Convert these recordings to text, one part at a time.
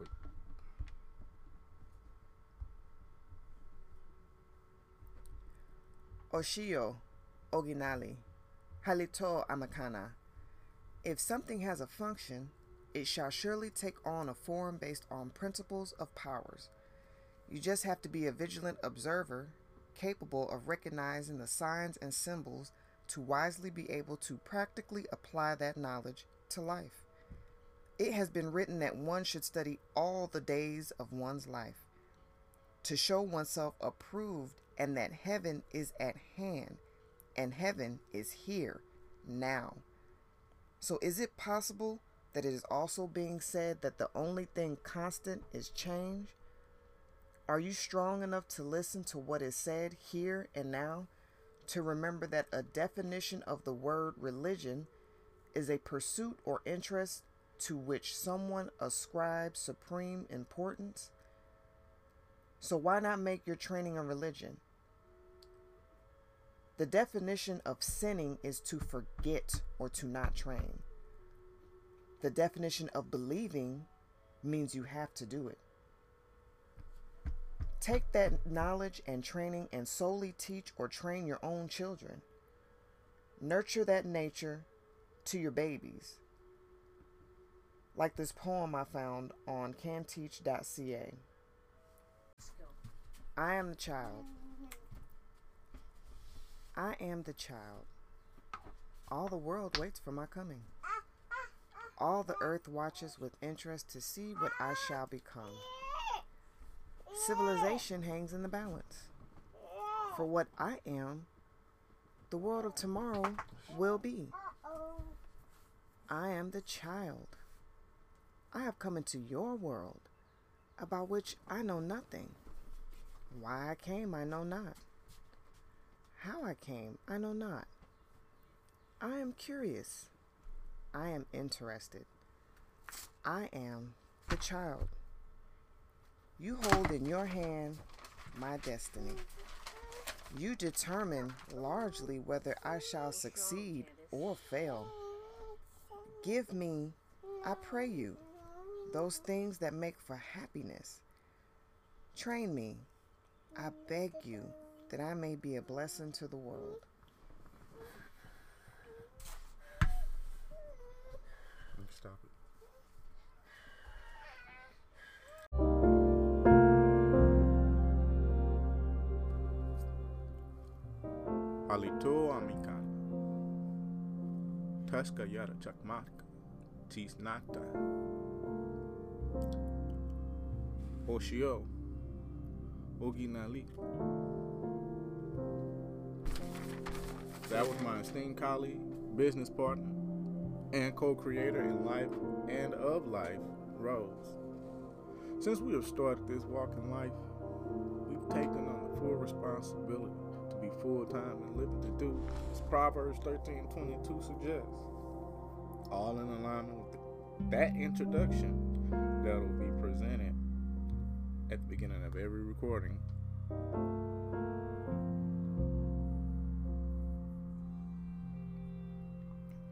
Oh. Oshio, Oginali, Halito Amakana. If something has a function, it shall surely take on a form based on principles of powers. You just have to be a vigilant observer, capable of recognizing the signs and symbols to wisely be able to practically apply that knowledge to life. It has been written that one should study all the days of one's life to show oneself approved and that heaven is at hand and heaven is here now. So, is it possible that it is also being said that the only thing constant is change? Are you strong enough to listen to what is said here and now to remember that a definition of the word religion is a pursuit or interest to which someone ascribes supreme importance? So, why not make your training a religion? The definition of sinning is to forget or to not train. The definition of believing means you have to do it. Take that knowledge and training and solely teach or train your own children. Nurture that nature to your babies. Like this poem I found on canteach.ca. I am the child. I am the child. All the world waits for my coming. All the earth watches with interest to see what I shall become. Civilization hangs in the balance. For what I am, the world of tomorrow will be. I am the child. I have come into your world, about which I know nothing. Why I came, I know not. How I came, I know not. I am curious. I am interested. I am the child. You hold in your hand my destiny. You determine largely whether I shall succeed or fail. Give me, I pray you, those things that make for happiness. Train me, I beg you, that I may be a blessing to the world. Stop it. Alito amikana. Taska yara. Tis nata. Oshio. Oginali. That was my esteemed colleague, business partner, and co creator in life and of life, Rose. Since we have started this walk in life, we've taken on the full responsibility to be full time and living to do, as Proverbs 13 22 suggests. All in alignment with that introduction that'll be at the beginning of every recording.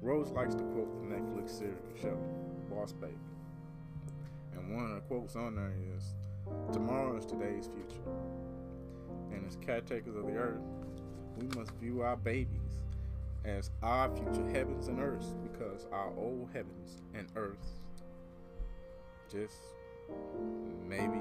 Rose likes to quote the Netflix series show, Boss Baby. And one of the quotes on there is Tomorrow is today's future. And as caretakers of the earth, we must view our babies as our future heavens and earths because our old heavens and earths just maybe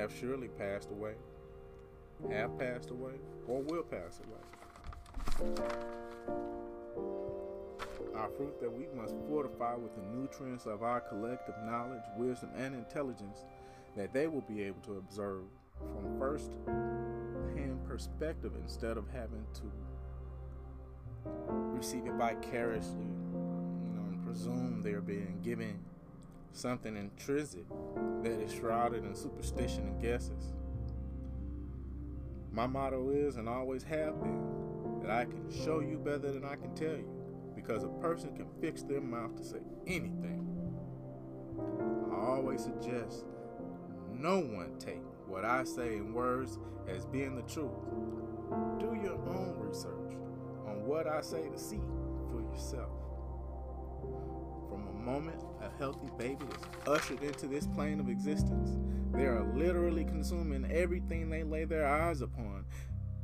have surely passed away, have passed away, or will pass away. Our fruit that we must fortify with the nutrients of our collective knowledge, wisdom, and intelligence that they will be able to observe from first hand perspective instead of having to receive it vicariously, you know, and presume they're being given something intrinsic that is shrouded in superstition and guesses. My motto is and always have been that I can show you better than I can tell you because a person can fix their mouth to say anything. I always suggest no one take what I say in words as being the truth. Do your own research on what I say to see for yourself. Moment a healthy baby is ushered into this plane of existence, they are literally consuming everything they lay their eyes upon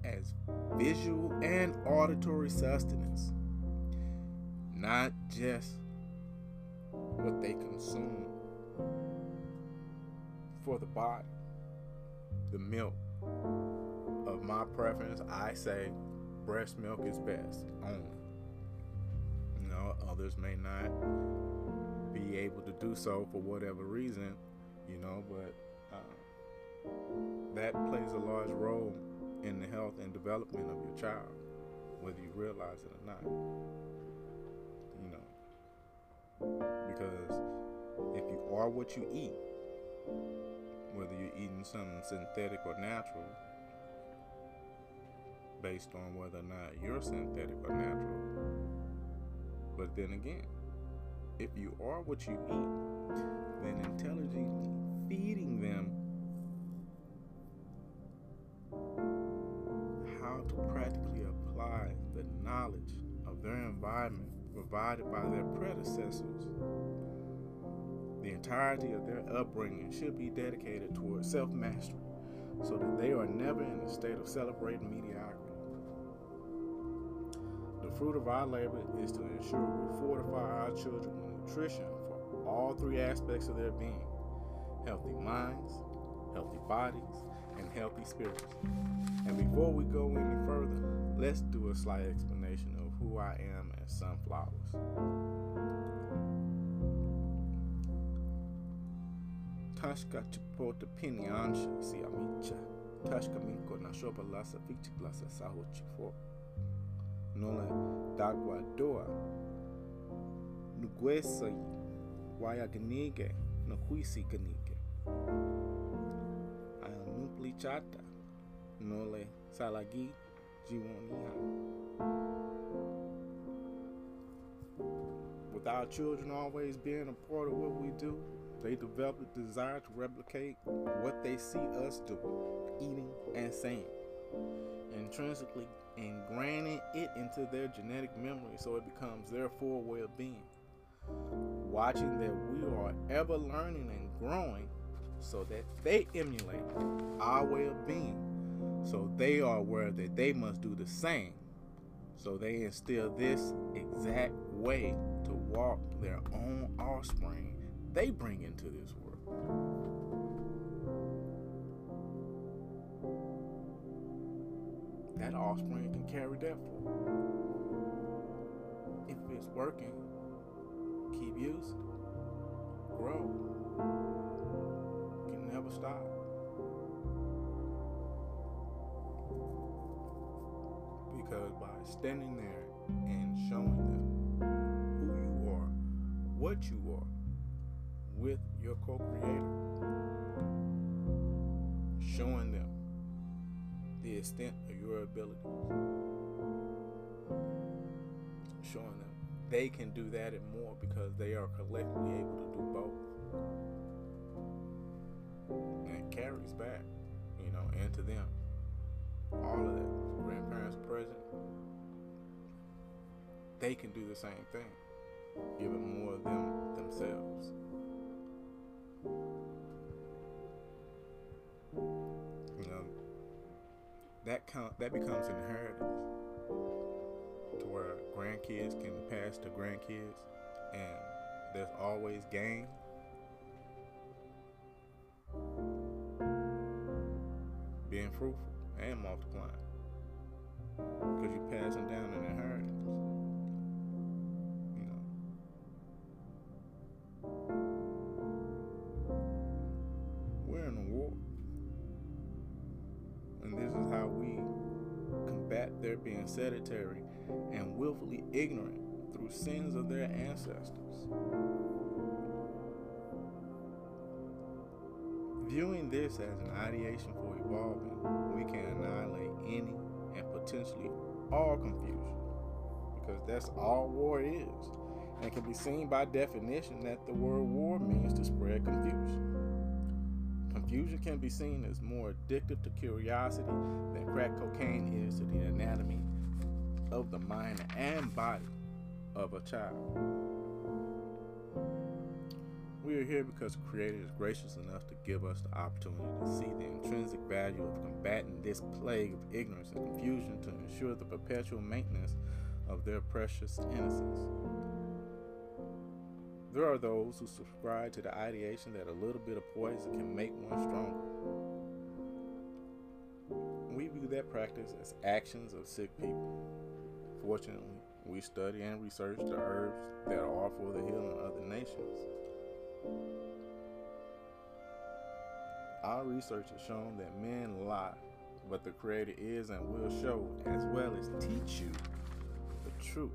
as visual and auditory sustenance, not just what they consume for the body. The milk of my preference, I say breast milk is best only. You know, others may not be able to do so for whatever reason, you know, but uh, that plays a large role in the health and development of your child, whether you realize it or not. You know, because if you are what you eat, whether you're eating something synthetic or natural, based on whether or not you're synthetic or natural. But then again, if you are what you eat, then intelligently feeding them how to practically apply the knowledge of their environment provided by their predecessors. The entirety of their upbringing should be dedicated towards self mastery so that they are never in a state of celebrating mediocrity. The fruit of our labor is to ensure we fortify our children nutrition for all three aspects of their being healthy minds, healthy bodies, and healthy spirits. And before we go any further, let's do a slight explanation of who I am as sunflowers. Tashka chipota pini ansha si amicha. Tashka minko na shoba lasa fichi glasa saho chifo. Nola dagwa doa. Nole salagi jiwonia. With our children always being a part of what we do, they develop a desire to replicate what they see us doing, eating, and saying, intrinsically ingraining it into their genetic memory so it becomes their full way of being. Watching that we are ever learning and growing so that they emulate our way of being, so they are aware that they must do the same. So they instill this exact way to walk their own offspring they bring into this world. That offspring can carry that forward. If it's working, keep using. Grow. Can never stop. Because by standing there and showing them who you are, what you are, with your co creator, showing them the extent of your abilities, showing them they can do that and more because they are collectively able to do both. And carries back, you know, into them. All of that. Grandparents present, they can do the same thing, giving more of them themselves. You know, that com- that becomes inheritance to grandkids can pass to grandkids, and there's always gain. Being fruitful and multiplying because you're passing down an inheritance. Being sedentary and willfully ignorant through sins of their ancestors. Viewing this as an ideation for evolving, we can annihilate any and potentially all confusion, because that's all war is, and can be seen by definition that the word war means to spread confusion. Confusion can be seen as more addictive to curiosity than crack cocaine is to the anatomy of the mind and body of a child. We are here because the Creator is gracious enough to give us the opportunity to see the intrinsic value of combating this plague of ignorance and confusion to ensure the perpetual maintenance of their precious innocence. There are those who subscribe to the ideation that a little bit of poison can make one stronger. We view that practice as actions of sick people. Fortunately, we study and research the herbs that are for the healing of the nations. Our research has shown that men lie, but the Creator is and will show, as well as teach you, the truth.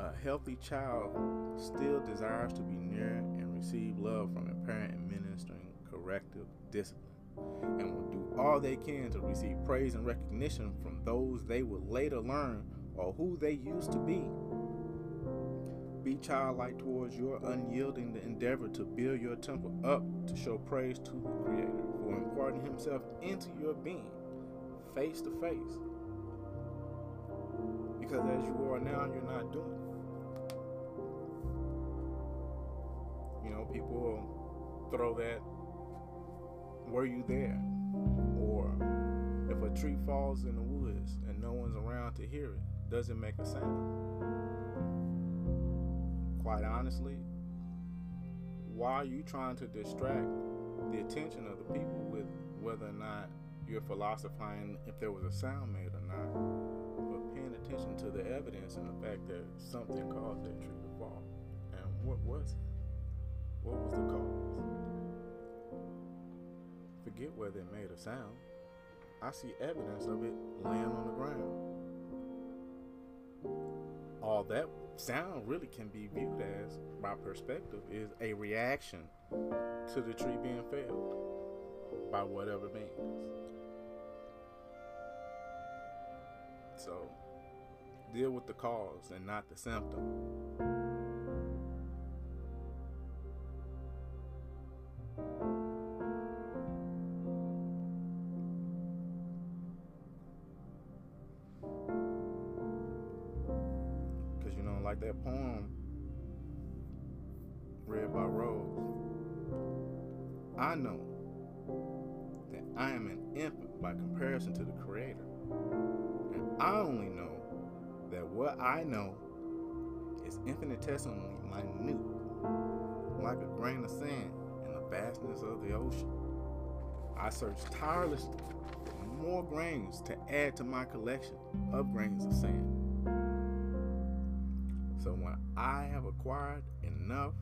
A healthy child still desires to be near and receive love from a parent administering corrective discipline, and will do all they can to receive praise and recognition from those they will later learn or who they used to be. Be childlike towards your unyielding endeavor to build your temple up to show praise to the Creator for imparting Himself into your being, face to face. Because as you are now, you're not doing it. You know, people throw that, were you there? Or if a tree falls in the woods and no one's around to hear it, does it make a sound? Quite honestly, why are you trying to distract the attention of the people with whether or not you're philosophizing if there was a sound made or not, but paying attention to the evidence and the fact that something caused that tree to fall? And what was it? What was the cause? Forget whether it made a sound. I see evidence of it laying on the ground all that sound really can be viewed as, by perspective, is a reaction to the tree being felled by whatever means. So, deal with the cause and not the symptom. Infinitesimally minute, like a grain of sand in the vastness of the ocean. I search tirelessly for more grains to add to my collection of grains of sand. So when I have acquired enough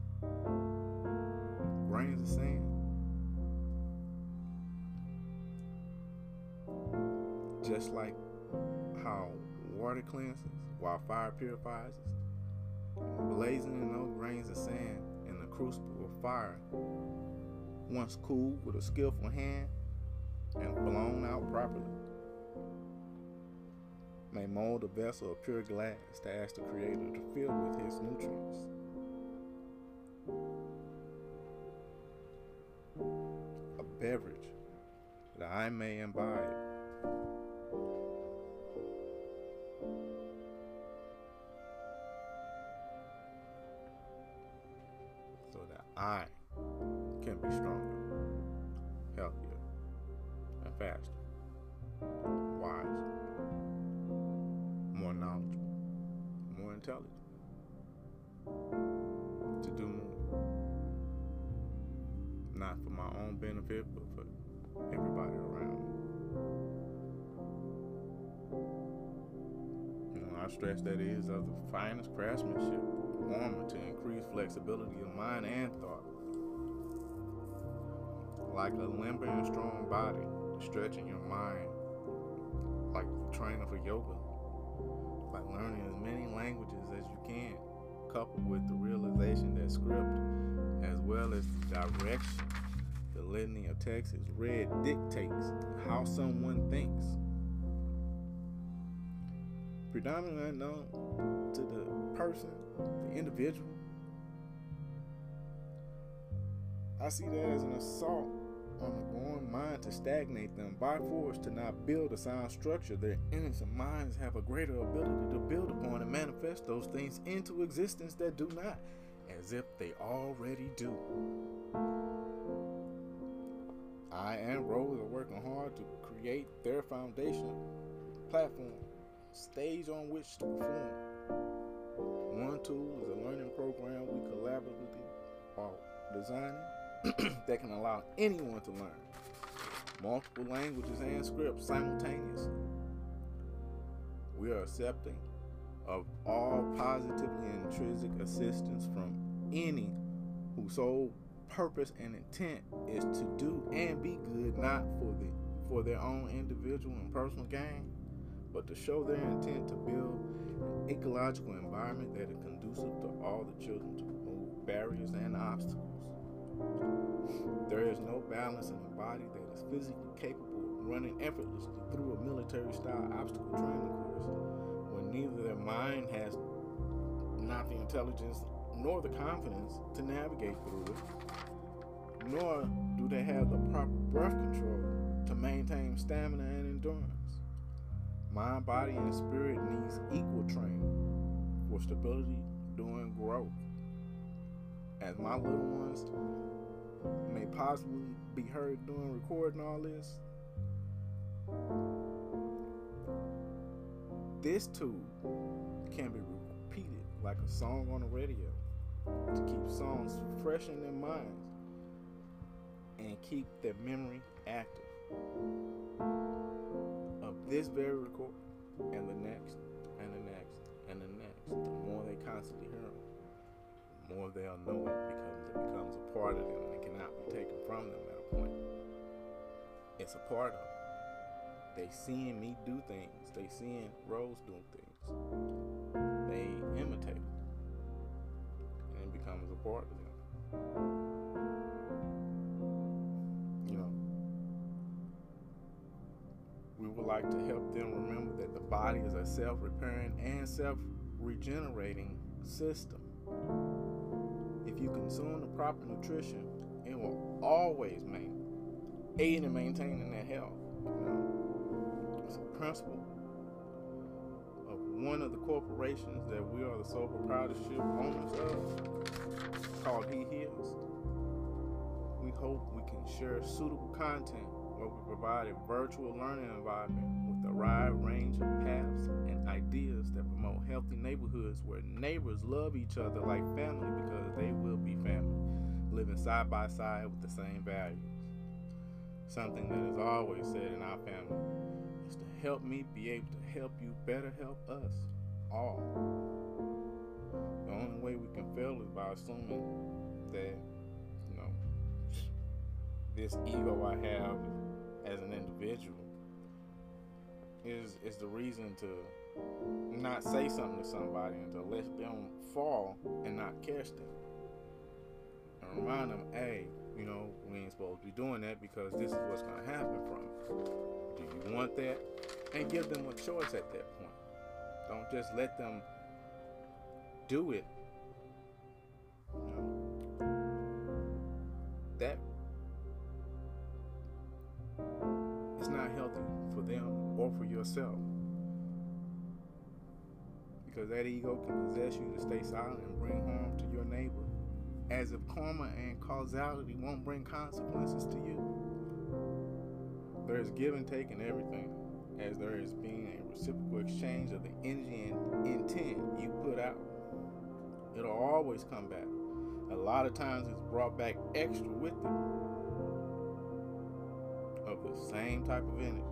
grains of sand, just like how water cleanses while fire purifies in those grains of sand in the crucible of fire, once cooled with a skillful hand and blown out properly may mold a vessel of pure glass to ask the Creator to fill with His nutrients. A beverage that I may imbibe. I stress that is of the finest craftsmanship, armor to increase flexibility of mind and thought. Like a limber and strong body, stretching your mind like training for yoga Like learning as many languages as you can, coupled with the realization that script, as well as the direction the litany of text is read, dictates how someone thinks. Predominantly unknown to the person, the individual. I see that as an assault on the growing mind to stagnate them by force to not build a sound structure. Their innocent minds have a greater ability to build upon and manifest those things into existence that do not. as if they already do. I and Rose are working hard to create their foundation, platform, stage on which to perform. One tool is a learning program we collaboratively are designing that can allow anyone to learn multiple languages and scripts simultaneously. We are accepting of all positively intrinsic assistance from any whose sole purpose and intent is to do and be good not for the for their own individual and personal gain, but to show their intent to build an ecological environment that is conducive to all the children to remove barriers and obstacles. There is no balance in a body that is physically capable of running effortlessly through a military style obstacle training course when neither their mind has not the intelligence nor the confidence to navigate through it, nor do they have the proper breath control to maintain stamina and endurance. Mind, body, and spirit needs equal training for stability during growth. As my little ones may possibly be heard doing recording all this, this too can be repeated like a song on the radio to keep songs fresh in their minds and keep their memory active this very record and the next and the next and the next. The more they constantly hear them, the more they'll know it becomes it becomes a part of them and cannot be taken from them at a point. It's a part of them. They seeing me do things. They seeing Rose doing things. They imitate it. And it becomes a part of them. Like to help them remember that the body is a self-repairing and self-regenerating system. If you consume the proper nutrition, it will always main, aid in maintaining that health. It's a principle of one of the corporations that we are the sole proprietorship owners of, called He Heals. We hope we can share suitable content where we provide a virtual learning environment with a wide range of paths and ideas that promote healthy neighborhoods where neighbors love each other like family because they will be family, living side by side with the same values. Something that is always said in our family is to help me be able to help you better help us all. The only way we can fail is by assuming that, this ego I have as an individual is is the reason to not say something to somebody and to let them fall and not catch them. And remind them, hey, you know, we ain't supposed to be doing that because this is what's gonna happen from it. Do you want that? And give them a choice at that point. Don't just let them do it. You know, that it's not healthy for them or for yourself. Because that ego can possess you to stay silent and bring harm to your neighbor. As if karma and causality won't bring consequences to you. There is give and take in everything, as there is being a reciprocal exchange of the energy and intent you put out. It'll always come back. A lot of times it's brought back extra with it the same type of energy,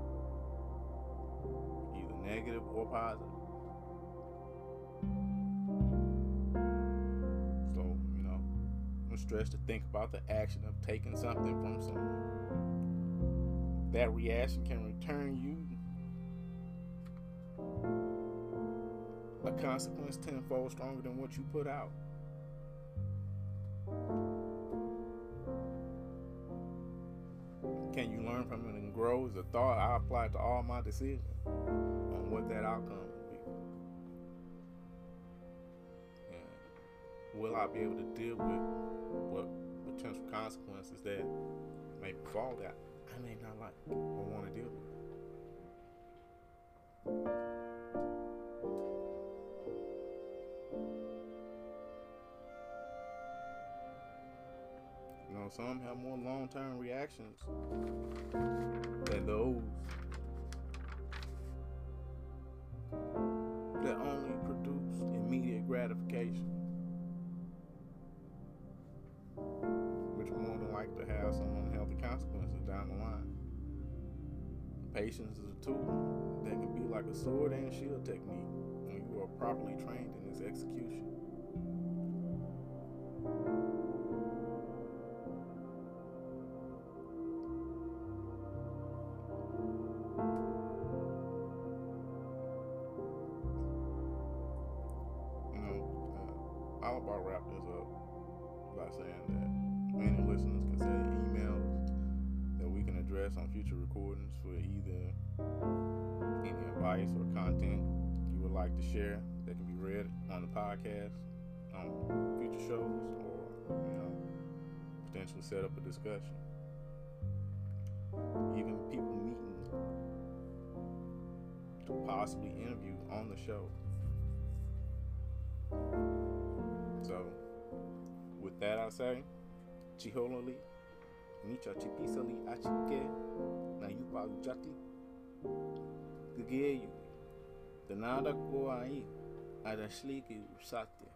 either negative or positive. So, you know, I'm stressed to think about the action of taking something from someone. That reaction can return you a consequence tenfold stronger than what you put out. Can you learn from it and grow is a thought I apply to all my decisions on what that outcome will be. And will I be able to deal with what potential consequences that may befall that I may not like or want to deal with? Some have more long term reactions than those that only produce immediate gratification, which more than likely to have some unhealthy consequences down the line. Patience is a tool that can be like a sword and shield technique when you are properly trained in its execution. Content you would like to share that can be read on the podcast, on future shows, or you know, potentially set up a discussion. Even people meeting to possibly interview on the show. So, with that, I say, Chihololi, Micha Chipisali Achike, na yupa ujati, Tenara Goai Arashli Ki Satya.